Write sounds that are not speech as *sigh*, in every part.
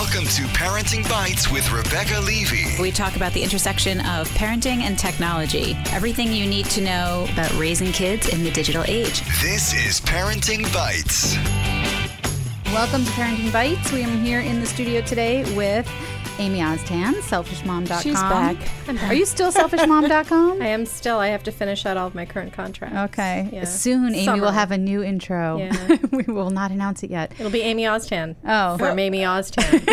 Welcome to Parenting Bites with Rebecca Levy. We talk about the intersection of parenting and technology. Everything you need to know about raising kids in the digital age. This is Parenting Bites. Welcome to Parenting Bites. We are here in the studio today with Amy Oztan, selfishmom.com. She's back. Are you still selfishmom.com? *laughs* I am still. I have to finish out all of my current contracts. Okay. Yeah. Soon, Amy Summer. will have a new intro. Yeah. *laughs* we will not announce it yet. It'll be Amy Oztan. Oh. For Amy Oztan.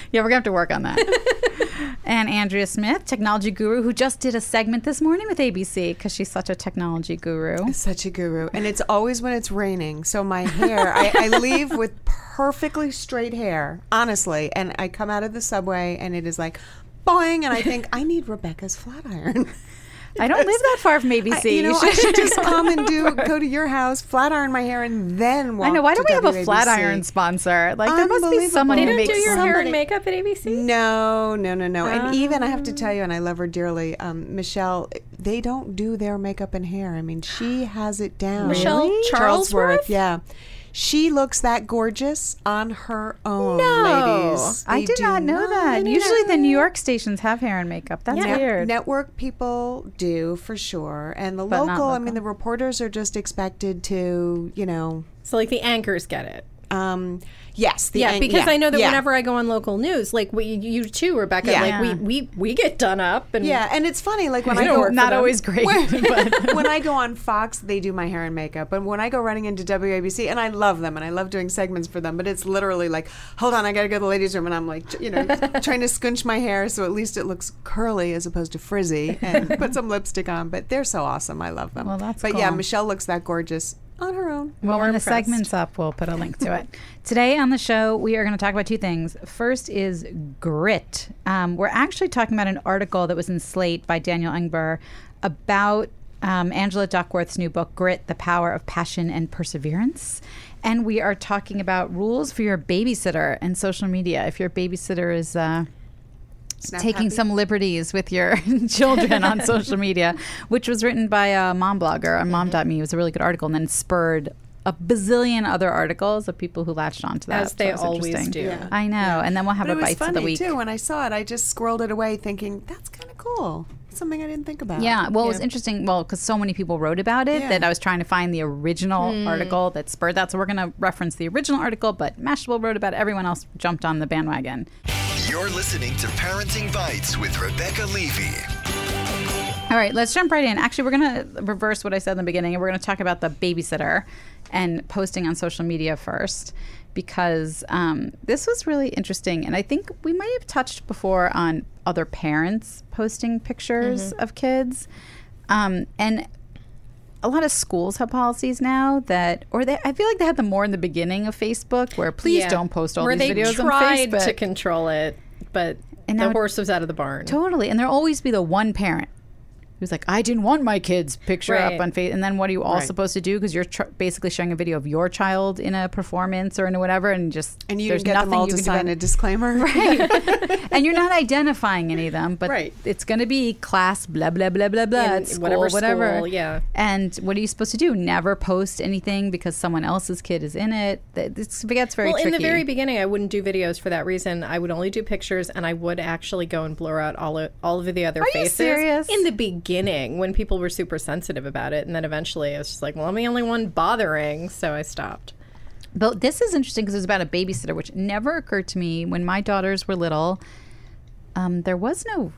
*laughs* Yeah, we're going to have to work on that. *laughs* and Andrea Smith, technology guru, who just did a segment this morning with ABC because she's such a technology guru. Such a guru. And it's always when it's raining. So my hair, I, I leave with perfectly straight hair, honestly. And I come out of the subway and it is like boing. And I think, I need Rebecca's flat iron. *laughs* I don't live that far from ABC. I, you know, should- I should just *laughs* come and do go to your house, flat iron my hair, and then walk I know. Why don't we have a flat iron sponsor? Like there must be Unbelievable. someone they who don't makes do your hair and makeup at ABC? No, no, no, no. And even I have to tell Ah. you, and I love her dearly, um, Michelle. They don't do their makeup and hair. I mean, she has it down. Michelle Charlesworth? yeah. She looks that gorgeous on her own, No. ladies. I did do not know that. Usually the New York stations have hair and makeup. That's Net- weird. Network people do for sure, and the But not local. I mean, the reporters are just expected to, you know, So, like, the anchors get it. Um, yes, the Yeah, because yeah, I know that yeah. whenever I go on local news, like we, you too, Rebecca, Yeah. like we, we we get done up and Yeah, and it's funny, like when I *laughs* go not always great. *laughs* but *laughs* when I go on Fox, they do my hair and makeup. But when I go running into WABC, and I love them, and I love doing segments for them, but it's literally like, hold on, I got to go to the ladies' room, and I'm like, you know, trying to scunch my hair so at least it looks curly as opposed to frizzy, and put some lipstick on. But they're so awesome. I love them. Well, that's But yeah. Michelle looks that gorgeous on her own. Well, when the segment's up, we'll put a link to it. Today on the show, we are going to talk about two things. First is grit. Um, we're actually talking about an article that was in Slate by Daniel Engber about um, Angela Duckworth's new book, Grit The Power of Passion and Perseverance. And we are talking about rules for your babysitter and social media. If your babysitter is. Uh, taking happy. some liberties with your *laughs* children on *laughs* social media, which was written by a mom blogger on mom.me. It was a really good article and then spurred a bazillion other articles of people who latched onto that. as they it was always do. Yeah. I know. And then we'll have But a it was bites funny of the week. too. When I saw it, I just scrolled it away, thinking that's kind of cool. Something I didn't think about. Yeah, well, it was interesting. Well, because so many people wrote about it Yeah. that I was trying to find the original Hmm. article that spurred that. So we're going to reference the original article, but Mashable wrote about it. Everyone else jumped on the bandwagon. You're listening to Parenting Bites with Rebecca Levy. All right, let's jump right in. Actually, we're going to reverse what I said in the beginning, and we're going to talk about the babysitter and posting on social media first, because um, this was really interesting. And I think we might have touched before on other parents posting pictures Mm-hmm. of kids. Um, and a lot of schools have policies now that, or they, I feel like they had them more in the beginning of Facebook, where please Yeah. don't post all Where these videos on tried Facebook. to control it, but And the horse was out of the barn. Totally. And there'll always be the one parent who's like, I didn't want my kid's picture Right. up on Facebook. And then what are you all Right. supposed to do? Because you're tr- basically showing a video of your child in a performance or in a whatever. And just, And you there's get nothing them all you to sign a disclaimer. *laughs* *laughs* and you're not identifying any of them, but Right. it's going to be class, blah, blah, blah, blah, blah, school, whatever whatever. school, yeah. And what are you supposed to do? Never post anything because someone else's kid is in it. This gets very well, tricky. in the very beginning, I wouldn't do videos for that reason. I would only do pictures, and I would actually go and blur out all of, all of the other you faces. serious? In the beginning, when people were super sensitive about it, and then eventually, I was just like, "Well, I'm the only one bothering," so I stopped. But this is interesting because it's about a babysitter, which never occurred to me when my daughters were little. Um, there was no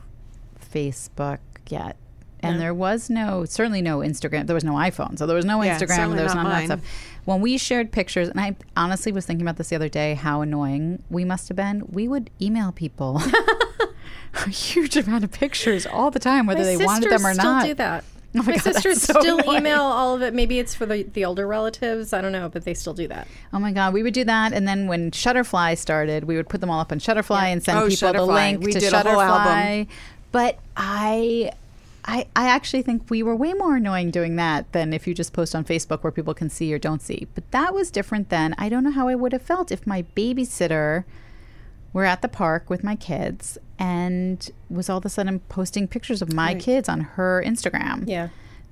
Facebook yet. And there was no, certainly no Instagram. There was no iPhone. So there was no Yeah, Instagram. certainly There was not none of that stuff. When we shared pictures, and I honestly was thinking about this the other day, how annoying we must have been. We would email people *laughs* *laughs* *laughs* a huge amount of pictures all the time, whether My they wanted them or still not. Still do that. *laughs* Oh my my God, that's sisters so still annoying. email all of it. Maybe it's for the, the older relatives. I don't know, but they still do that. Oh my God, we would do that, and then when Shutterfly started, we would put them all up on Shutterfly and send Oh, people the Shutterfly. link We to did a whole Shutterfly. album. But I, I, I actually think we were way more annoying doing that than if you just post on Facebook where people can see or don't see. But that was different then. I don't know how I would have felt if my babysitter were at the park with my kids and was all of a sudden posting pictures of my Right. kids on her Instagram. Yeah.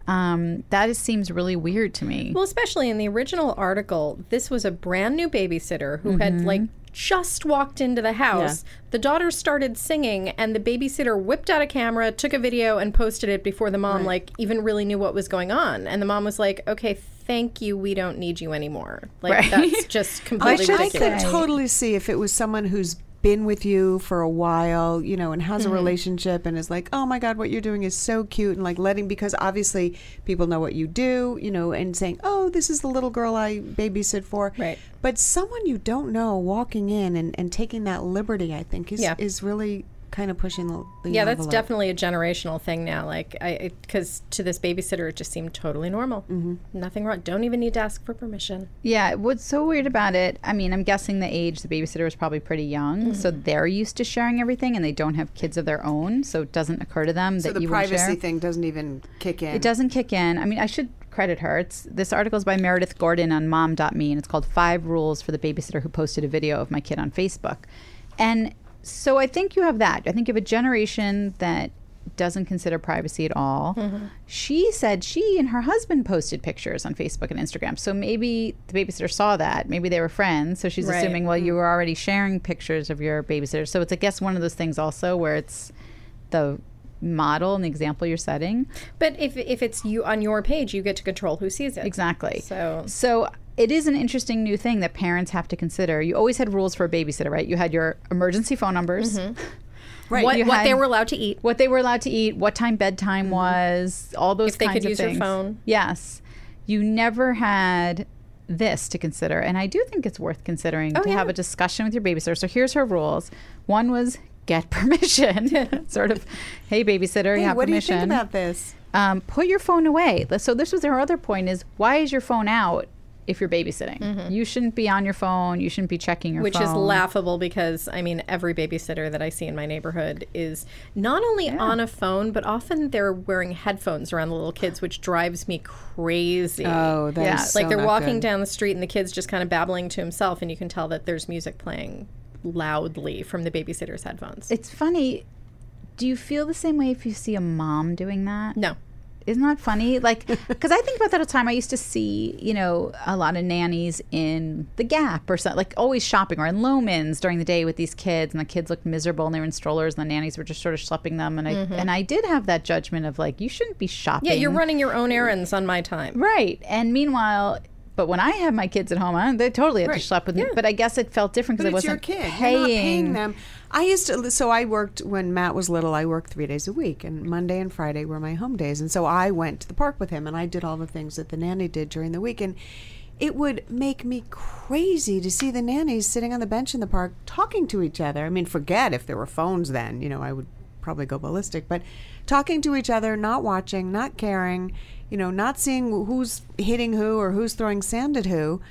Um, that is, seems really weird to me. Well, especially in the original article, this was a brand new babysitter who had like just walked into the house. The daughter started singing, and the babysitter whipped out a camera, took a video, and posted it before the mom like even really knew what was going on. And the mom was like, "Okay, thank you. We don't need you anymore." Like Right. that's just *laughs* I, completely should, I could totally see if it was someone who's been with you for a while, you know, and has Mm-hmm. a relationship and is like, oh my God, what you're doing is so cute. And like letting, because obviously people know what you do, you know, and saying, oh, this is the little girl I babysit for. Right. But someone you don't know walking in and, and taking that liberty, I think, is, Yeah. is really kind of pushing the, the yeah, that's definitely a generational thing now. Like, I because to this babysitter, it just seemed totally normal. Mm-hmm. Nothing wrong. Don't even need to ask for permission. Yeah, what's so weird about it? I mean, I'm guessing the age the babysitter was probably pretty young, so Mm-hmm. they're used to sharing everything, and they don't have kids of their own, so it doesn't occur to them So that the you would share. privacy thing doesn't even kick in. It doesn't kick in. I mean, I should credit her. It's this article is by Meredith Gordon on mom.me and it's called Five Rules for the Babysitter Who Posted a Video of My Kid on Facebook. And so I think you have that. I think you have a generation that doesn't consider privacy at all. Mm-hmm. She said she and her husband posted pictures on Facebook and Instagram. So maybe the babysitter saw that. Maybe they were friends. So she's Right. assuming, well, you mm-hmm. were already sharing pictures of your babysitter. So it's, I guess, one of those things also where it's the model and the example you're setting. But if if it's you on your page, you get to control who sees it. Exactly. So- so it is an interesting new thing that parents have to consider. You always had rules for a babysitter, right? You had your emergency phone numbers, *laughs* Right. What what they were allowed to eat. what they were allowed to eat, what time bedtime was, all those If they kinds could of use your things. phone. Yes. You never had this to consider. And I do think it's worth considering to Oh, yeah. have a discussion with your babysitter. So here's her rules. One was get *laughs* permission. *laughs* sort of, hey babysitter, Hey, you have what permission. do you think about this? um, put your phone away. So this was her other point: is why is your phone out if you're babysitting? You shouldn't be on your phone. You shouldn't be checking your Mm-hmm. Which phone. is laughable because I mean every babysitter that I see in my neighborhood is not only on a phone but often they're wearing headphones around the little kids, which drives me crazy. Oh, that's Yeah, so like they're not walking good. down the street and the kid's just kind of babbling to himself, and you can tell that there's music playing loudly from the babysitter's headphones. It's funny. Do you feel the same way if you see a mom doing that? no. Isn't that funny? Like, *laughs* because I think about that all the time. I used to see, you know, a lot of nannies in the Gap or something, like always shopping or in Loehmann's during the day with these kids, and the kids looked miserable and they were in strollers, and the nannies were just sort of schlepping them. And I mm-hmm. and I did have that judgment of like, you shouldn't be shopping. Yeah, you're running your own errands on my time. Right. And meanwhile, but when I have my kids at home, I, they totally have Right. to schlep with me. But I guess it felt different because I wasn't kid. paying. Paying them. I used to. So I worked when Matt was little. I worked three days a week, and Monday and Friday were my home days. And so I went to the park with him, and I did all the things that the nanny did during the week. And it would make me crazy to see the nannies sitting on the bench in the park talking to each other. I mean, forget if there were phones then. You know, I would probably go ballistic. But talking to each other, not watching, not caring. You know, not seeing who's hitting who or who's throwing sand at who.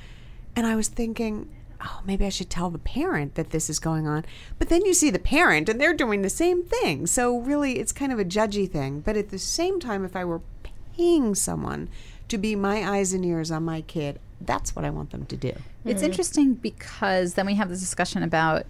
And I was thinking, oh, maybe I should tell the parent that this is going on. But then you see the parent and they're doing the same thing. So really, it's kind of a judgy thing. But at the same time, if I were paying someone to be my eyes and ears on my kid, that's what I want them to do. It's mm-hmm. interesting because then we have this discussion about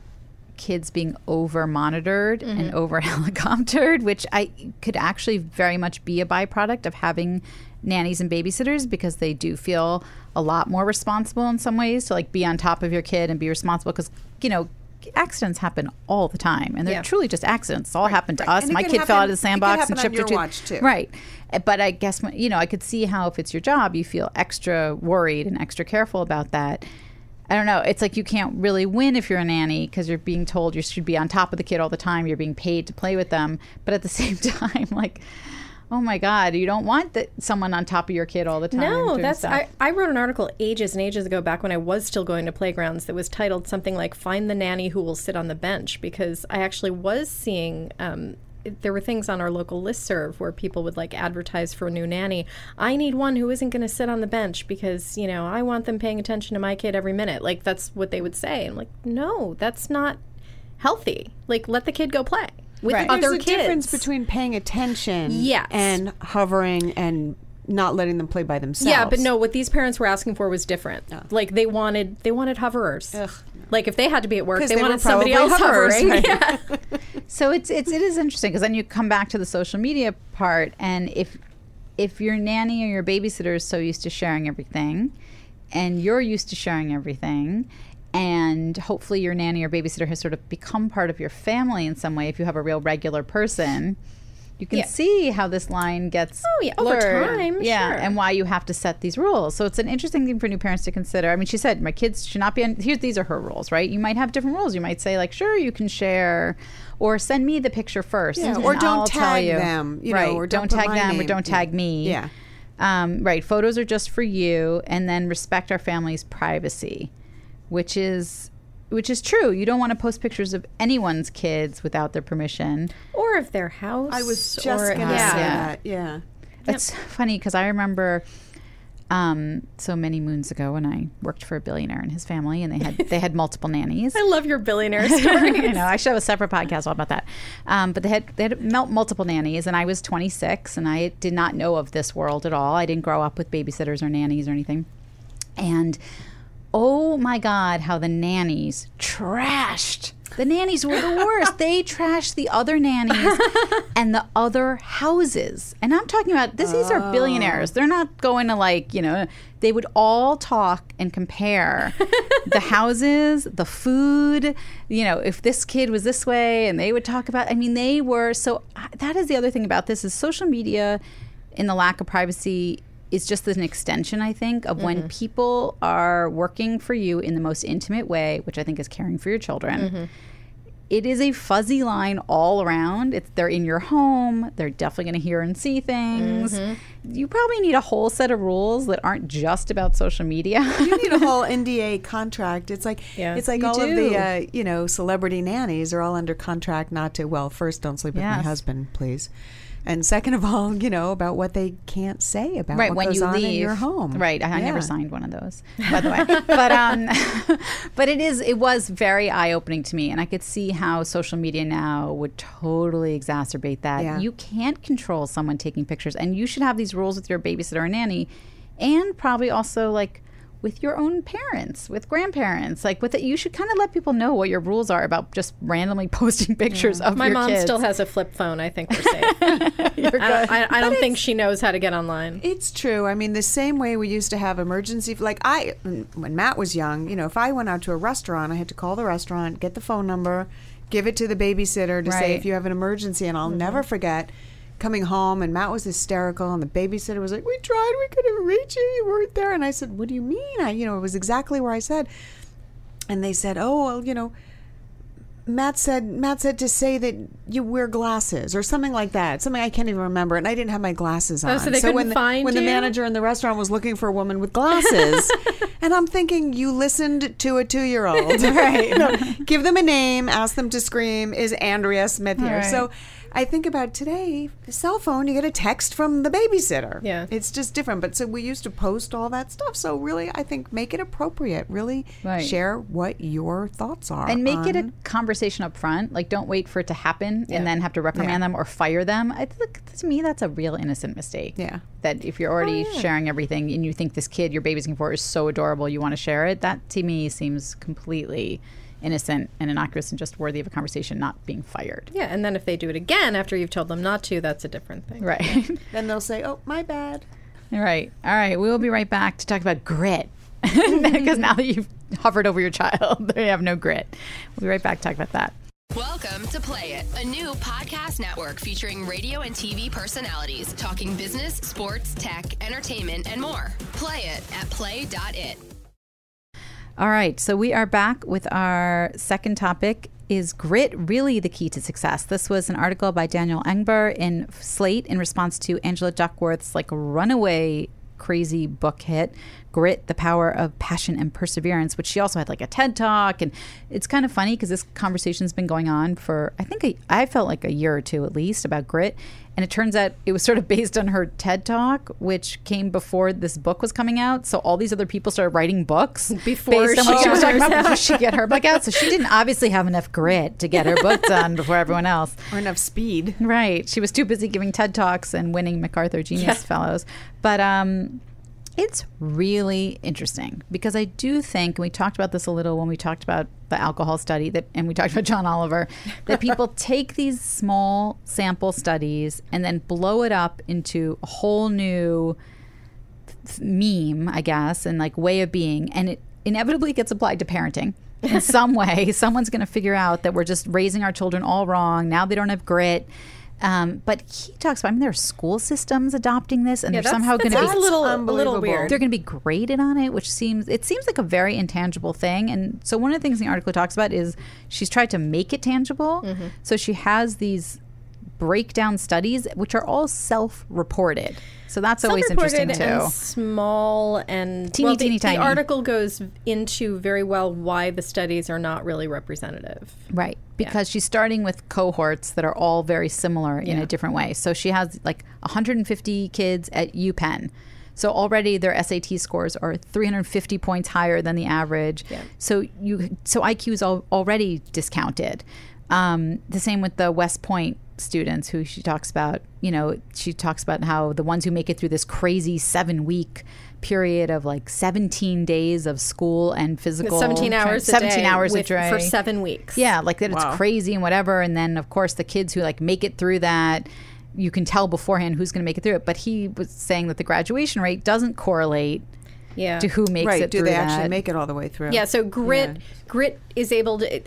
kids being over monitored and over helicoptered, which I could actually very much be a byproduct of having nannies and babysitters because they do feel a lot more responsible in some ways to like be on top of your kid and be responsible because you know accidents happen all the time and they're Yeah. truly just accidents all happened to right. us And my kid fell out of the sandbox and chipped her tooth too. right Uh, but i guess you know i could see how if it's your job you feel extra worried and extra careful about that I don't know. It's like you can't really win if you're a nanny because you're being told you should be on top of the kid all the time. You're being paid to play with them, but at the *laughs* same time, like, oh my god, you don't want that someone on top of your kid all the time. No, that's. I, I wrote an article ages and ages ago back when I was still going to playgrounds that was titled something like "Find the nanny who will sit on the bench" because I actually was seeing. Um, there were things on our local listserv where people would like advertise for a new nanny. I need one who isn't going to sit on the bench because you know I want them paying attention to my kid every minute. Like that's what they would say. I'm like, no, that's not healthy. Like let the kid go play with Right. other There's a kids. difference between paying attention Yes. and hovering and not letting them play by themselves. Yeah, but no, what these parents were asking for was different. Like they wanted they wanted hoverers. Like if they had to be at work, they, they wanted somebody else hoverers, hovering. *laughs* right. Yeah. *laughs* So it's it's it is interesting because then you come back to the social media part, and if if your nanny or your babysitter is so used to sharing everything, and you're used to sharing everything, and hopefully your nanny or babysitter has sort of become part of your family in some way if you have a real regular person you can Yeah. see how this line gets Oh, yeah, over blurred. time, yeah sure. and why you have to set these rules so it's an interesting thing for new parents to consider i mean she said my kids should not be on here these are her rules right you might have different rules you might say like sure you can share or send me the picture first Yeah, or don't I'll tell tag you. them, you know, right or don't, don't tag them or don't tag me Yeah. um, right photos are just for you and then respect our family's privacy which is which is true you don't want to post pictures of anyone's kids without their permission or of their house. I was just or, going to yeah. say Yeah. that. Yeah. It's funny because I remember um, so many moons ago when I worked for a billionaire and his family, and they had they had multiple nannies. *laughs* I love your billionaire stories. *laughs* I know. I should have a separate podcast all about that. Um, but they had they had multiple nannies, and I was 26, and I did not know of this world at all. I didn't grow up with babysitters or nannies or anything. And oh my God, how the nannies trashed. The nannies were the worst. *laughs* they trashed the other nannies *laughs* and the other houses. And I'm talking about this, these are billionaires. They're not going to like, you know, they would all talk and compare *laughs* the houses, the food, you know, if this kid was this way and they would talk about I mean, they were so uh, that is the other thing about this is social media in the lack of privacy is just an extension, I think, of when mm-hmm. people are working for you in the most intimate way, which I think is caring for your children. Mm-hmm. It is a fuzzy line all around. It's they're in your home. They're definitely going to hear and see things. Mm-hmm. You probably need a whole set of rules that aren't just about social media. *laughs* you need a whole *laughs* NDA contract. It's like Yeah. it's like You all of the uh, you know celebrity nannies are all under contract not to. Well, first, don't sleep with my husband, please. And second of all, you know about what they can't say about right what when you on leave in your home. right I, I never signed one of those by the way *laughs* but um *laughs* but it is it was very eye-opening to me and i could see how social media now would totally exacerbate that Yeah. you can't control someone taking pictures and you should have these rules with your babysitter or nanny and probably also like with your own parents, with grandparents, like with it, you should kind of let people know what your rules are about just randomly *laughs* posting pictures of My your mom kids. still has a flip phone. I think we're *laughs* safe. I don't, I, I don't think she knows how to get online. It's true. I mean, the same way we used to have emergency, like I, when Matt was young, you know, if I went out to a restaurant, I had to call the restaurant, get the phone number, give it to the babysitter to say if you have an emergency. And I'll mm-hmm. never forget coming home and Matt was hysterical and the babysitter was like, "We tried, we couldn't reach you, you weren't there." And I said, "What do you mean?" I, you know, it was exactly where I said. And they said, "Oh, well, you know." Matt said Matt said to say that you wear glasses or something like that. Something I can't even remember, and I didn't have my glasses on. Oh, so they when couldn't the, find when the manager in the restaurant was looking for a woman with glasses, *laughs* and I'm thinking you listened to a two year old, *laughs* right? *laughs* give them a name, ask them to scream. Is Andrea Smith here? Right. So. I think about today, the cell phone, you get a text from the babysitter. Yeah. It's just different. But so we used to post all that stuff. So really, I think make it appropriate. Really Right. share what your thoughts are. and make it a conversation up front. Like, don't wait for it to happen Yeah. and then have to reprimand Yeah. them or fire them. I think to me that's a real innocent mistake. Yeah. That if you're already oh, yeah. sharing everything and you think this kid you're babysitting for is so adorable, you want to share it. That to me seems completely innocent and innocuous and just worthy of a conversation, not being fired. Yeah, and then if they do it again after you've told them not to, that's a different thing. Right. *laughs* Then they'll say, "Oh, my bad." All right. All right. We will be right back to talk about grit. *laughs* Because now that you've hovered over your child, *laughs* they have no grit. We'll be right back to talk about that. Welcome to Play It, a new podcast network featuring radio and TV personalities talking business, sports, tech, entertainment, and more. Play it at play.it. All right, so we are back with our second topic. Is grit really the key to success? This was an article by Daniel Engber in Slate in response to Angela Duckworth's like runaway crazy book hit, Grit, The Power of Passion and Perseverance, which she also had like a TED talk. And it's kind of funny because this conversation's been going on for, I think, a, I felt like a year or two at least about grit. And it turns out it was sort of *laughs* based on her TED talk, which came before this book was coming out. So all these other people started writing books *laughs* Before based on she what she got was talking about before she get her book out. So she didn't *laughs* obviously have enough grit to get her book done before everyone else. Or enough speed. Right. She was too busy giving TED Talks and winning MacArthur Genius Fellows. But um, it's really interesting because I do think, and we talked about this a little when we talked about the alcohol study that, and we talked about John Oliver, that people *laughs* take these small sample studies and then blow it up into a whole new meme, I guess, and like way of being, and it inevitably gets applied to parenting. in *laughs* some way. Someone's going to figure out that we're just raising our children all wrong. Now they don't have grit. Um, but he talks about, I mean, there are school systems adopting this, and Yeah, they're somehow going to be a little, a little weird. they're going to be graded on it, which seems it seems like a very intangible thing. And so one of the things the article talks about is she's tried to make it tangible. Mm-hmm. So she has these breakdown studies, which are all self-reported. So that's always interesting too. and small and Teeny, well, the, teeny, the tiny. article goes into very well why the studies are not really representative. Right. Because she's starting with cohorts that are all very similar in Yeah. a different way. So she has like 150 kids at UPenn. So already their SAT scores are 350 points higher than the average. Yeah. So you so IQ is al- already discounted. Um, the same with the West Point students who she talks about. You know, she talks about how the ones who make it through this crazy seven week period of like 17 days of school and physical 17 tra- hours a 17 day hours with- a day for seven weeks. yeah, like that Wow. it's crazy and whatever. And then of course the kids who like make it through that, you can tell beforehand who's going to make it through it. But he was saying that the graduation rate doesn't correlate yeah. to who makes right. it Do through they that. actually make it all the way through? Yeah, so grit Yeah. grit is able to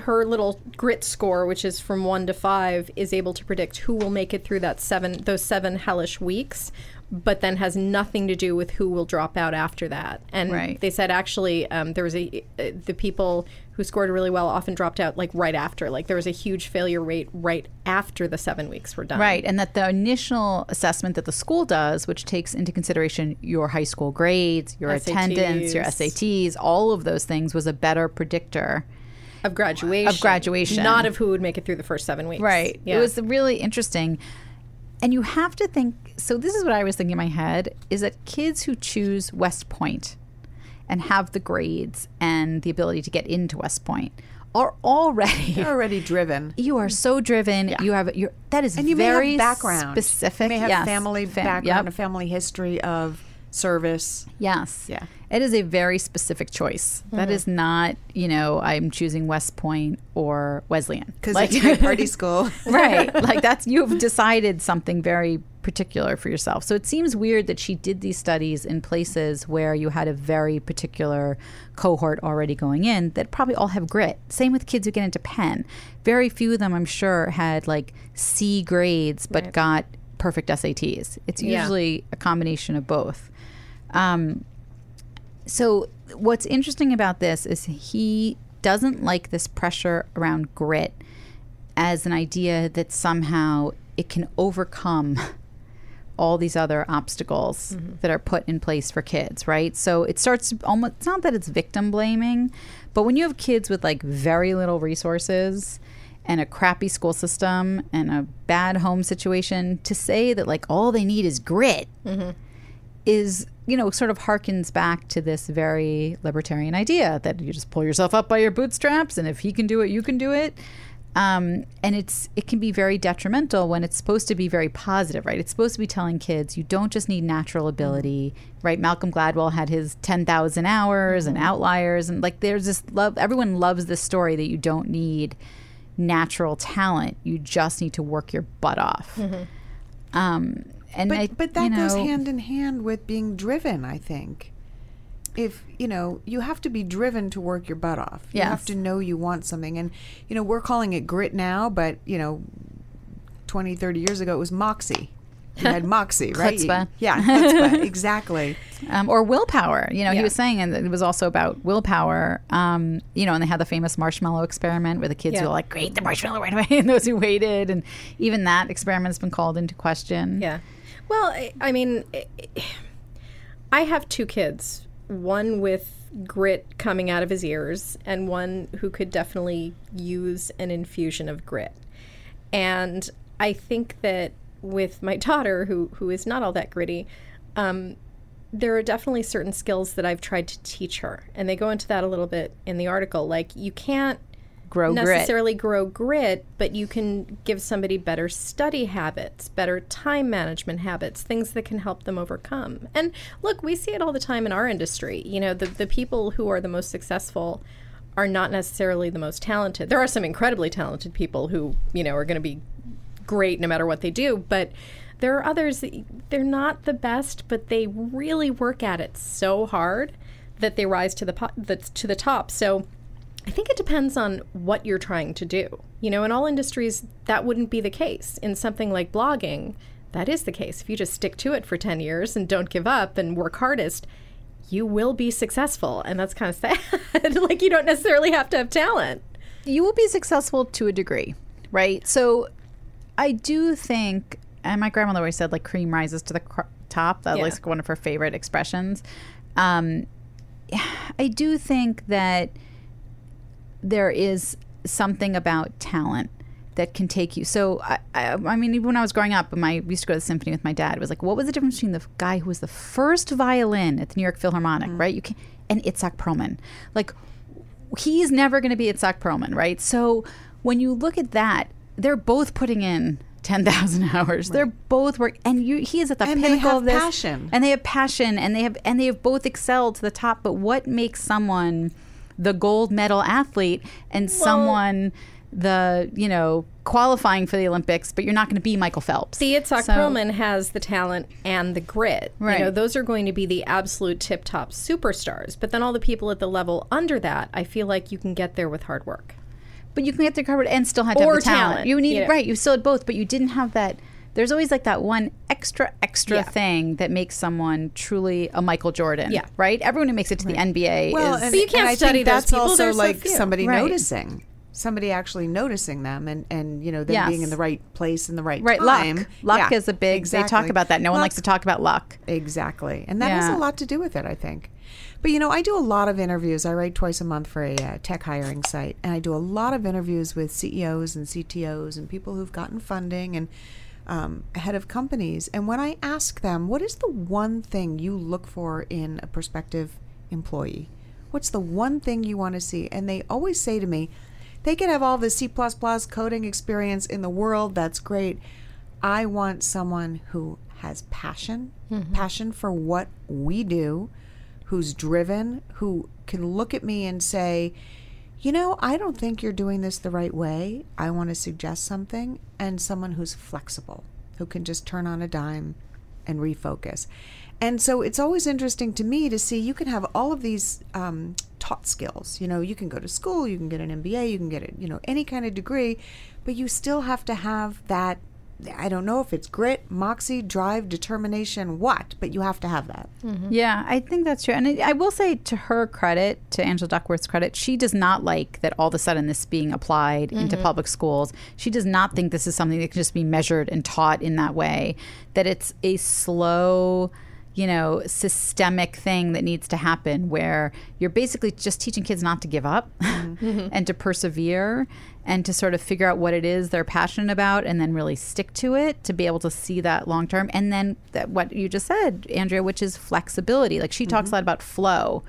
her little grit score, which is from one to five, is able to predict who will make it through that seven those seven hellish weeks, but then has nothing to do with who will drop out after that. And Right. they said actually um, there was a uh, the people who scored really well often dropped out like right after. Like there was a huge failure rate right after the seven weeks were done. Right, and that the initial assessment that the school does, which takes into consideration your high school grades, your attendance, your SATs. SATs, all of those things, was a better predictor. Of graduation. Of graduation. Not of who would make it through the first seven weeks. Right. Yeah. It was really interesting. And you have to think so this is what I was thinking in my head is that kids who choose West Point and have the grades and the ability to get into West Point are already *laughs* They're already driven. you are so driven. You have your that is And you very may have background. specific. You may have yes. family Fa- background, yep. a family history of service. Yes. Yeah. It is a very specific choice. That is not, you know, I'm choosing West Point or Wesleyan. Because it's *laughs* a party school. *laughs* right. *laughs* Like that's you've decided something very particular for yourself. So it seems weird that she did these studies in places where you had a very particular cohort already going in that probably all have grit. Same with kids who get into Penn. Very few of them, I'm sure, had like C grades but got perfect SATs. It's Yeah. usually a combination of both. Um, so what's interesting about this is he doesn't like this pressure around grit as an idea that somehow it can overcome *laughs* all these other obstacles mm-hmm. that are put in place for kids, right? So it starts almost it's not that it's victim blaming, but when you have kids with like very little resources and a crappy school system and a bad home situation to say that like all they need is grit mm-hmm. Is you know sort of harkens back to this very libertarian idea that you just pull yourself up by your bootstraps and if he can do it you can do it. Um, and it's it can be very detrimental when it's supposed to be very positive right? It's supposed to be telling kids you don't just need natural ability right? Malcolm gladwell had his 10000 hours and outliers and like there's this love everyone loves this story that you don't need natural talent. You just need to work your butt off. Um, and But I, but that you goes hand in hand with being driven, I think. If, you know, you have to be driven to work your butt off. You have to know you want something. And, you know, we're calling it grit now, but, you know, 20, 30 years ago it was moxie. You had *laughs* moxie, right? Chutzpah. yeah, chutzpah, *laughs* exactly. um, or willpower. You know, he was saying, and it was also about willpower. Um, you know, and they had the famous marshmallow experiment where the kids Yeah. were like, "Great, the marshmallow right away," *laughs* and those who waited, and even that experiment's been called into question. Yeah. Well, I, mean, I- I have two kids. One with grit coming out of his ears, and one who could definitely use an infusion of grit. And I think that with my *laughs* daughter, who who is not all that gritty, um, there are definitely certain skills that I've tried to teach her, and they go into that a little bit in the article. Like you can't Grow grit. necessarily grow grit, but you can give somebody better study habits, better time management habits, things that can help them overcome. And look, we see it all the time in our industry. You know, the, the people who are the most successful are not necessarily the most talented. There are some incredibly talented people who, you know, are going to be great no matter what they do, but there are others that they're not the best, but they really work at it so hard that they rise to the po- the, to the top. So I think it depends on what you're trying to do. You know, in all industries, that wouldn't be the case. In something like blogging, that is the case. If you just stick to it for 10 years and don't give up and work hardest, you will be successful. And that's kind of *laughs* sad. like, you don't necessarily have to have talent. you will be successful to a degree, right? So I do think, and my grandmother always said, like, cream rises to the cr- top. That Yeah. like one of her favorite expressions. Um, *sighs* I do think that there is something about talent that can take you. So, I, I, I mean, even when I was growing up, when I used to go to the symphony with my dad, it was like, what was the difference between the guy who was the first violin at the New York Philharmonic, mm-hmm. right? You can, and Itzhak Perlman, like he's never going to be Itzhak Perlman, right? So when you look at that, they're both putting in. 10,000 *laughs* hours. They're both work and you he is at the And pinnacle of this passion. and they have passion and they have and they have both excelled to the top but what makes someone the gold medal athlete and someone the you know qualifying for the olympics but you're not going to be michael phelps The Itzhak So- Perlman has the talent and the grit. Right. You know, those are going to be the absolute tip top superstars. But then all the people at the level under that, I feel like you can get there with hard work. but you can get the covered and still have to Or have the talent. talent, you need you know. right you still had both but you didn't have that there's always like that one extra extra Yeah. thing that makes someone truly a michael jordan Yeah. right everyone who makes it to the nba Well, is and, But you can't and I study think those that's people. also They're so like somebody Right. noticing, somebody actually noticing them, and and you know them Yes. being in the right place in the right right time. luck luck Yeah, is a big they talk about that no one likes to talk about luck Exactly. And that has a lot to do with it, I think. But you know, I do a lot of interviews. I write twice a month for a uh, tech hiring site, and I do a lot of interviews with CEOs and CTOs and people who've gotten funding and um, head of companies. And when I ask them, what is the one thing you look for in a prospective employee? What's the one thing you want to see? And they always say to me, they can have all the C coding experience in the world. That's great. I want someone who has passion, passion for what we do, who's driven, who can look at me and say, you know, I don't think you're doing this the right way. I want to suggest something, and someone who's flexible, who can just turn on a dime and refocus. And so it's always interesting to me to see you can have all of these um, taught skills. You know, you can go to school, you can get an MBA, you can get, a, you know, any kind of degree, but you still have to have that. I don't know if it's grit, moxie, drive, determination, what, but you have to have that. Mm-hmm. Yeah, I think that's true. And I, I will say to her credit, to Angela Duckworth's credit, she does not like that all of a sudden this being applied into mm-hmm. public schools. She does not think this is something that can just be measured and taught in that way, that it's a slow, you know, systemic thing that needs to happen where you're basically just teaching kids not to give up mm-hmm. *laughs* and to persevere and to sort of figure out what it is they're passionate about and then really stick to it to be able to see that long term. And then that, what you just said, Andrea, which is flexibility. Like she talks mm-hmm. a lot about flow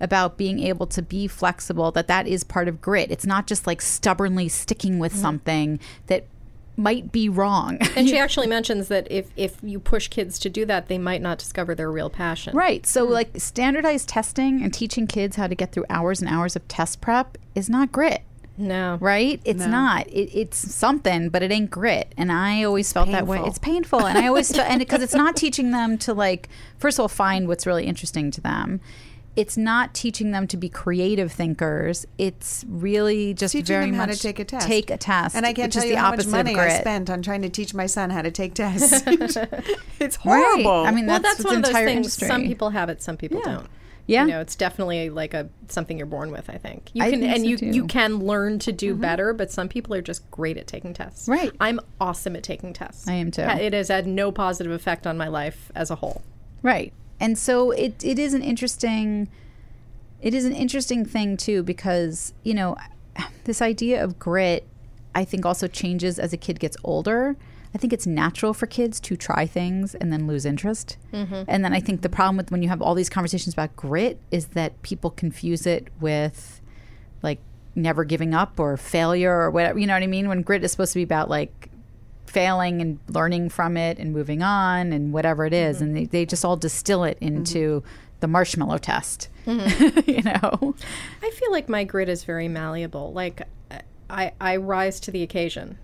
about being able to be flexible that that is part of grit it's not just like stubbornly sticking with mm-hmm. something that might be wrong And she *laughs* actually mentions that if, if you push kids to do that, they might not discover their real passion. Right. So, hmm. like, standardized testing and teaching kids how to get through hours and hours of test prep is not grit, No. right? It's not. It, it's something, but it ain't grit. And I always felt that way. It's painful. And I always *laughs* felt, and because it's not teaching them to, like, first of all, find what's really interesting to them. It's not teaching them to be creative thinkers. It's really just teaching very them how much to take a test. Take a test, And I can't which tell you how much money of I spent on trying to teach my son how to take *laughs* tests. *laughs* it's Right. horrible. I mean, Well, that's, that's, one of those things. industry. Some people have it, some people don't. Yeah. You know, it's definitely like a something you're born with. I think you I can, think and so you too. you can learn to do mm-hmm. better. But some people are just great at taking tests. Right. I'm awesome at taking tests. I am too. It has had no positive effect on my life as a whole. Right. And so it, it is an interesting it is an interesting thing too because, you know, this idea of grit I think also changes as a kid gets older. I think it's natural for kids to try things and then lose interest. Mm-hmm. And then I think the problem with when you have all these conversations about grit is that people confuse it with like never giving up or failure or whatever. You know what I mean? When grit is supposed to be about like failing and learning from it and moving on and whatever it is. Mm-hmm. and they, they just all distill it mm-hmm. into the marshmallow test. Mm-hmm. *laughs* you know? I feel like my grit is very malleable. Like I, I rise to the occasion,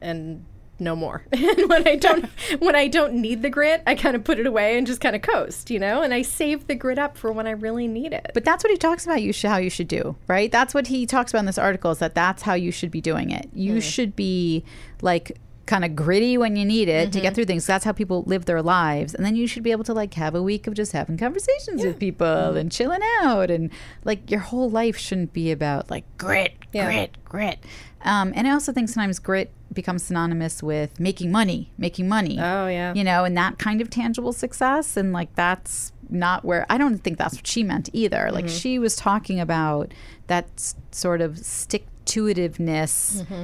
and no more. *laughs* and when I don't *laughs* when I don't need the grit, I kind of put it away and just kind of coast, you know? And I save the grit up for when I really need it. But that's what he talks about. You should how you should do, right? That's what he talks about in this article. Is that that's how you should be doing it. You mm. should be like kind of gritty when you need it to get through things. That's how people live their lives, and then you should be able to like have a week of just having conversations with people and chilling out, and like your whole life shouldn't be about like grit, Yeah. grit, grit. Um, and I also think sometimes grit becomes synonymous with making money, making money Oh, yeah. you know, and that kind of tangible success. And like, that's not where I don't think that's what she meant either. Like, Mm-hmm. she was talking about that s- sort of stick to itiveness Mm-hmm.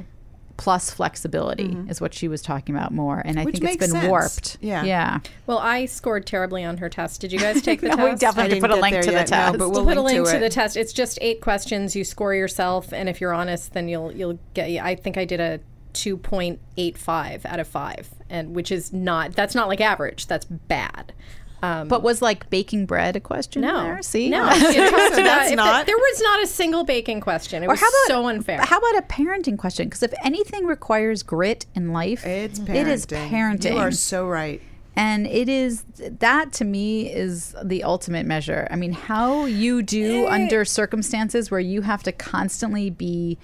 Plus flexibility mm-hmm. is what she was talking about more. And I Which think it's been sense. warped. Yeah. Yeah. Well, I scored terribly on her test. Did you guys take *laughs* the No, test? we definitely I put a link get to the there no, test. but We'll, we'll put a link link to to, the test. It's just eight questions. You score yourself, and if you're honest, then you'll you'll get. I think I did a two point eight five out of five, and which is not. That's not like average. That's bad. Um, But was like baking bread a question no, there? See? no. *laughs* It talked about- that's if not- there was not a single baking question. It Or was how about so unfair. How about a parenting question? Because if anything requires grit in life, It's parenting. it is parenting. You are so right. And it is that to me is the ultimate measure. I mean, how you do under circumstances where you have to constantly be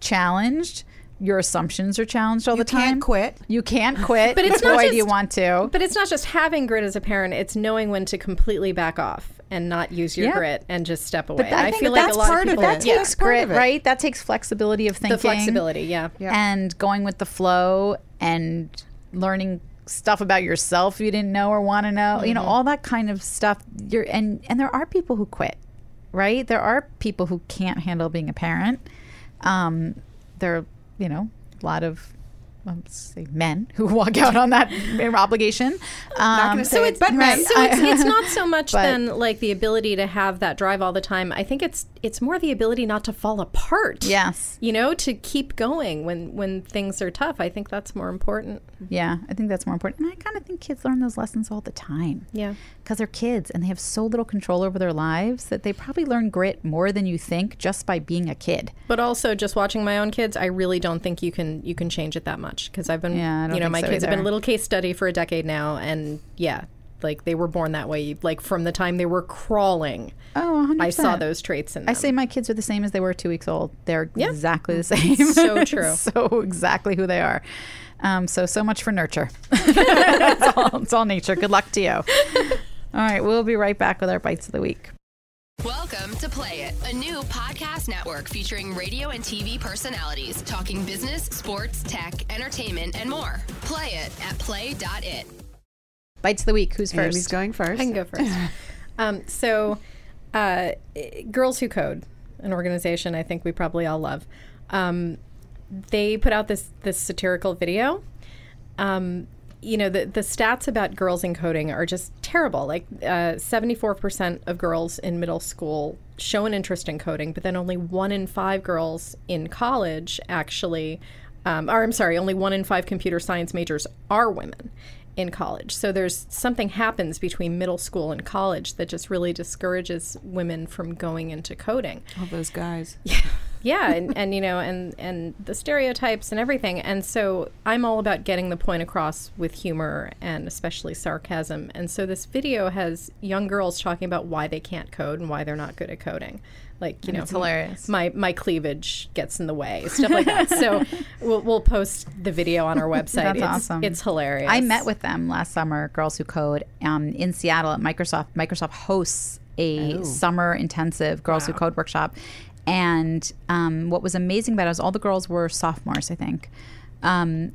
challenged. Your assumptions are challenged all You the time. You can't quit. You can't quit. *laughs* But it's boy, not do you want to. But it's not just having grit as a parent; it's knowing when to completely back off and not use your Yeah. grit and just step away. that- I think feel that like a lot part of of people. it. that yeah, takes part grit, right? That takes flexibility of thinking. the flexibility. Yeah. yeah. and going with the flow and learning stuff about yourself you didn't know or want to know you know all that kind of stuff you're and and there are people who quit right there are people who can't handle being a parent um there are you know a lot of let's say men who *laughs* walk out on that obligation um, gonna say it, but men. So it's, it's not *laughs* so much But- then like the ability to have that drive all the time. I think it's it's more the ability not to fall apart. yes You know, to keep going when when things are tough. I think that's more important. yeah i think that's more important and i kind of think kids learn those lessons all the time Yeah. because they're kids and they have so little control over their lives that they probably learn grit more than you think just by being a kid. But also just watching my own kids, I really don't think you can you can change it that much because I've been Yeah, you know, my so kids have been a little case study for a decade now and yeah, like they were born that way. Like from the time they were crawling, Oh, 100%. I saw those traits in them. I say my kids are the same as they were two weeks old. They're Yeah. exactly the *laughs* same. So *laughs* true. so exactly who they are. Um, so so much for nurture. *laughs* it's, all, it's all nature. Good luck to you. All right, we'll be right back with our bites of the week. Welcome to Play It, a new podcast network featuring radio and TV personalities talking business, sports, tech, entertainment, and more. Play it at play.it. Bites of the week. Who's Amy's first? going first. I can go first. *laughs* um, so, uh, Girls Who Code, an organization I think we probably all love, um, they put out this this satirical video. Um, you know, the, the stats about girls in coding are just terrible. Like, uh, 74% of girls in middle school show an interest in coding, but then only one in five girls in college actually, um, or I'm sorry, only one in five computer science majors are women in college. So there's something happens between middle school and college that just really discourages women from going into coding. All those guys. *laughs* Yeah, and, *laughs* and you know, and and the stereotypes and everything. And so I'm all about getting the point across with humor and especially sarcasm. And so this video has young girls talking about why they can't code and why they're not good at coding. Like, you know, it's hilarious. My my cleavage gets in the way, stuff like that. so *laughs* we'll, we'll post the video on our *laughs* website. That's it's, awesome. It's hilarious. I met with them last summer, Girls Who Code, um, in Seattle at Microsoft. Microsoft hosts a summer intensive Girls Who Code workshop. And um, what was amazing about it was all the girls were sophomores, I think. Um,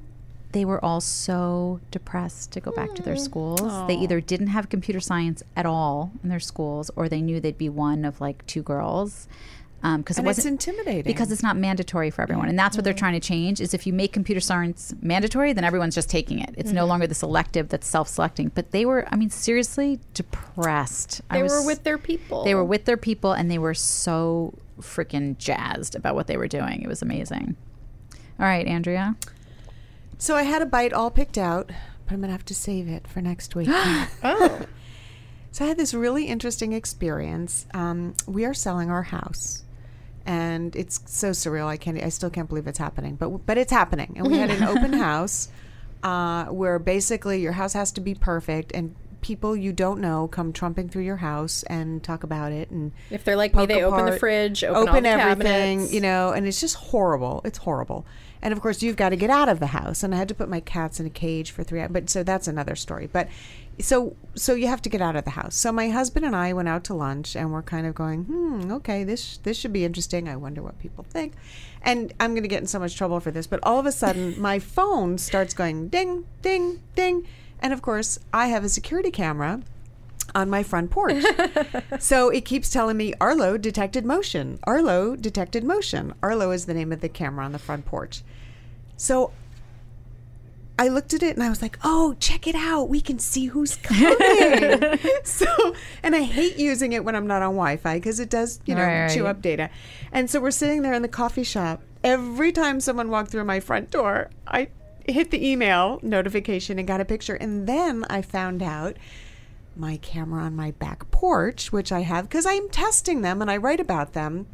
they were all so depressed to go back to their schools. They either didn't have computer science at all in their schools, or they knew they'd be one of like two girls. Um, because it wasn't intimidating. because it's not mandatory for everyone and that's what they're mm-hmm. trying to change is if you make computer science mandatory then everyone's just taking it it's no mm-hmm. longer the selective that's self-selecting but they were i mean seriously depressed I They was- were with their people. they were with their people and they were so freaking jazzed about what they were doing it was amazing all right andrea So I had a bite all picked out, but I'm gonna have to save it for next week. *gasps* *laughs* Oh. So I had this really interesting experience. Um, we are selling our house, and it's so surreal. I can't. I still can't believe it's happening, but but it's happening. And we had an open *laughs* house uh, where basically your house has to be perfect and people you don't know come trumping through your house and talk about it and If they're like me, they open the apart, fridge, open, all the everything, cabinets. you know, and it's just horrible. It's horrible. And of course, you've got to get out of the house. And I had to put my cats in a cage for three. But so that's another story. But so so you have to get out of the house. So my husband and I went out to lunch, and we're kind of going, hmm, okay, this this should be interesting. I wonder what people think. And I'm going to get in so much trouble for this. But all of a sudden, *laughs* my phone starts going ding, ding, ding, and of course, I have a security camera on my front porch. *laughs* so it keeps telling me Arlo detected motion. Arlo detected motion. Arlo is the name of the camera on the front porch. So I looked at it and I was like, "Oh, check it out. We can see who's coming." *laughs* so, and I hate using it when I'm not on Wi-Fi because it does, you know, Right, chew up data. And so we're sitting there in the coffee shop. Every time someone walked through my front door, I hit the email notification and got a picture. And then I found out my camera on my back porch, which I have because I'm testing them and I write about them.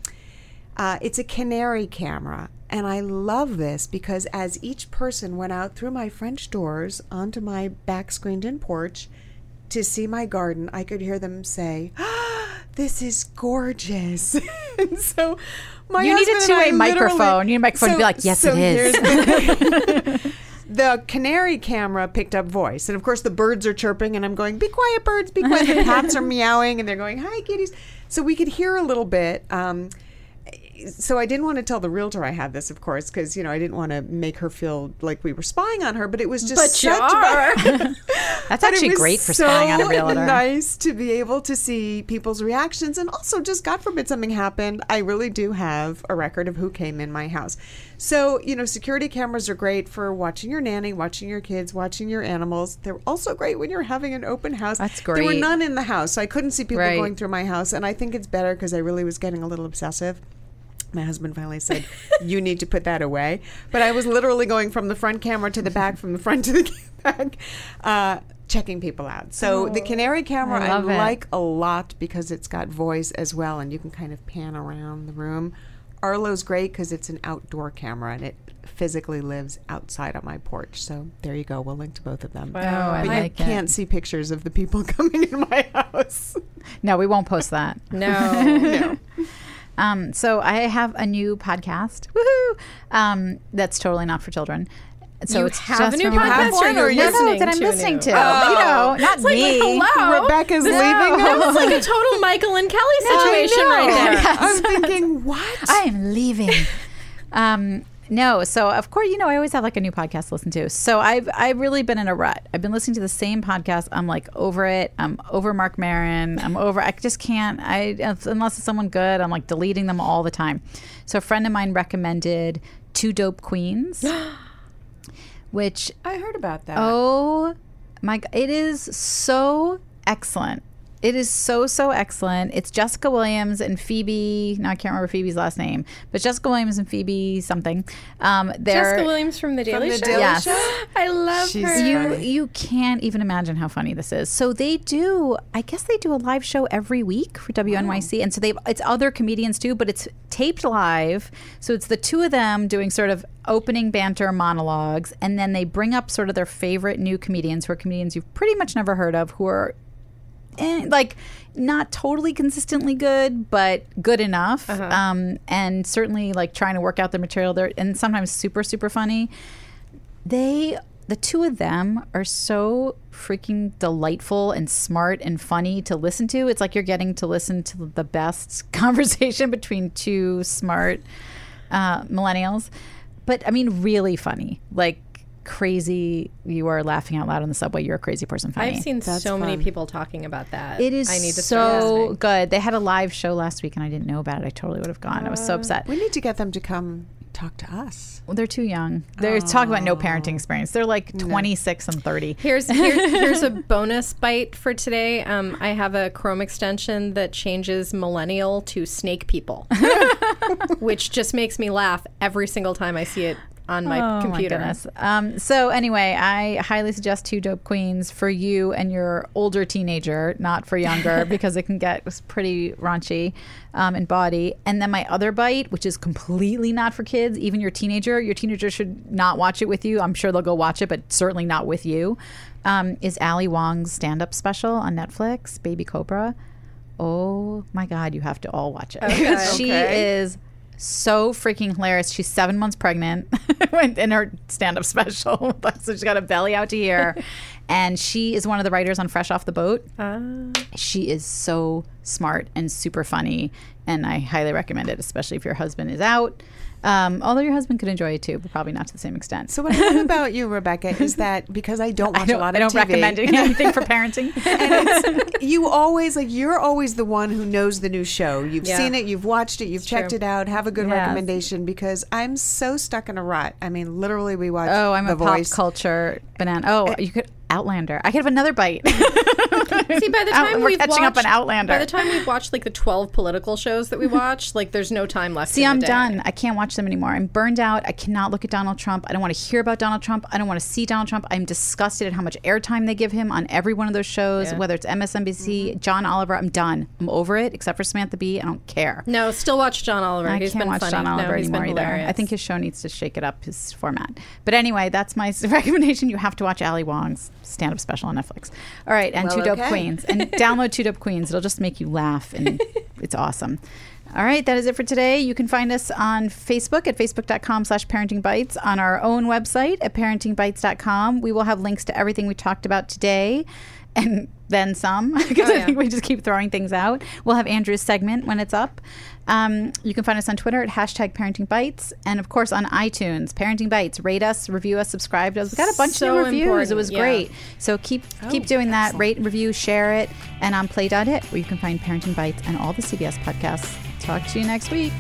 Uh, it's a canary camera. And I love this because as each person went out through my French doors onto my back screened in porch to see my garden, I could hear them say, ah, *gasps* This is gorgeous. *laughs* and so my You need a husband and I two-way literally- microphone. You need a microphone to be like, "Yes, it is." the- *laughs* the canary camera picked up voice. And of course, the birds are chirping, and I'm going, Be quiet, birds, be quiet. The cats are *laughs* meowing, and they're going, Hi, kitties. So we could hear a little bit. Um, so I didn't want to tell the realtor I had this, of course, because you know I didn't want to make her feel like we were spying on her. But it was just But you such are. *laughs* That's it actually was great for spying on a realtor. Nice to be able to see people's reactions, and also just God forbid something happened. I really do have a record of who came in my house. So you know, security cameras are great for watching your nanny, watching your kids, watching your animals. They're also great when you're having an open house. That's great. There were none in the house, so I couldn't see people Right. going through my house, and I think it's better because I really was getting a little obsessive. My husband finally said, "You need to put that away." But I was literally going from the front camera to the back, from the front to the *laughs* back, uh, checking people out. So the canary camera I I, love it. like a lot because it's got voice as well, and you can kind of pan around the room. Arlo's great because it's an outdoor camera and it physically lives outside on my porch. So there you go. We'll link to both of them. Oh, I but you like it. can't see pictures of the people *laughs* coming in my house. No, we won't post that. no. *laughs* no. Um, so I have a new podcast. Woohoo! Um, that's totally not for children. So You it's have just a new for podcast or you're no, no, that I'm to listening to. Oh. You know, not It's like, me. hello. Rebecca's No. leaving us. It's like a *laughs* total Michael and Kelly situation know. right there. *laughs* Yes. I'm thinking, what? I am leaving. *laughs* um, no, so of course, you know, I always have like a new podcast to listen to. So I've I've really been in a rut. I've been listening to the same podcast. I'm like over it. I'm over Marc Maron. I'm over. I just can't. I unless it's someone good, I'm like deleting them all the time. So a friend of mine recommended Two Dope Queens, *gasps* which I heard about that. Oh my god, it is so excellent. It is so so excellent. It's Jessica Williams and Phoebe. Now I can't remember Phoebe's last name, but Jessica Williams and Phoebe something. Um, they're Jessica Williams from The Daily the Show. Daily Yes. Show? *gasps* I love She's her. you funny. you can't even imagine how funny this is. So they do. I guess they do a live show every week for WNYC, and so they it's other comedians too, but it's taped live. So it's the two of them doing sort of opening banter monologues, and then they bring up sort of their favorite new comedians, who are comedians you've pretty much never heard of, who are eh, like not totally consistently good, but good enough. Um, and certainly like trying to work out the material there, and sometimes super super funny they the two of them are so freaking delightful and smart and funny to listen to. It's like you're getting to listen to the best *laughs* conversation between two smart uh, millennials. But I mean, really funny. Like crazy. You are laughing out loud on the subway. You're a crazy person. Funny. I've seen That's so many people talking about that. It is I need to so good. They had a live show last week, and I didn't know about it. I totally would have gone. I was so upset. We need to get them to come talk to us. Well, they're too young. They're talking about no parenting experience. They're like 26 and 30. Here's *laughs* here, here's a bonus bite for today. Um, I have a Chrome extension that changes millennial to snake people, *laughs* which just makes me laugh every single time I see it on my oh computer. my. Um, so anyway, I highly suggest Two Dope Queens for you and your older teenager, not for younger, *laughs* because it can get pretty raunchy um, in body. And then my other bite, which is completely not for kids, even your teenager. Your teenager should not watch it with you. I'm sure they'll go watch it, but certainly not with you. Um, is Ali Wong's stand-up special on Netflix, Baby Cobra? Oh my God, you have to all watch it. *laughs* she Okay. is so freaking hilarious. She's seven months pregnant *laughs* in her stand up special. *laughs* so she's got a belly out to here. *laughs* and she is one of the writers on Fresh Off the Boat. Ah. She is so smart and super funny. And I highly recommend it, especially if your husband is out. Um, although your husband could enjoy it too, but probably not to the same extent. So what I love *laughs* about you, Rebecca, is that because I don't watch I don't, a lot of I don't TV, recommend *laughs* anything for parenting. *laughs* and it's, you always like you're always the one who knows the new show. You've Yeah. seen it, you've watched it, you've checked true. it out. Have a good Yes. recommendation because I'm so stuck in a rut. I mean, literally, we watch. Oh, I'm the a pop culture banana. Oh, you could Outlander. I could have another bite. *laughs* See, by the Out- time we're we've catching up on Outlander. By the time we've watched like the twelve political shows that we *laughs* watch, like there's no time left. See, in I'm day. done. I can't watch them anymore. I'm burned out. I cannot look at Donald Trump. I don't want to hear about Donald Trump. I don't want to see Donald Trump. I'm disgusted at how much airtime they give him on every one of those shows, whether it's MSNBC, mm-hmm. John Oliver. I'm done. I'm over it, except for Samantha Bee. I don't care. No, still watch John Oliver. I He's can't been watch funny. John Oliver no, anymore either. I think his show needs to shake it up, his format. But anyway, that's my *laughs* recommendation. You have to watch Ali Wong's stand-up special on Netflix. All right, and Well, Two Dope okay. Queens, and *laughs* download Two Dope Queens. It'll just make you laugh, and it's awesome. All right, that is it for today. You can find us on Facebook at facebook.com slash parenting bites, on our own website at parentingbites.com. We will have links to everything we talked about today and then some *laughs* because Oh, I think we just keep throwing things out. We'll have Andrew's segment when it's up. Um, you can find us on Twitter at hashtag parenting bites and of course on iTunes, parenting bites. Rate us, review us, subscribe to us. We got a bunch So of reviews. It was yeah. great. So keep keep doing that. Rate, review, share it, and on play.it where you can find parenting bites and all the CBS podcasts. Talk to you next week.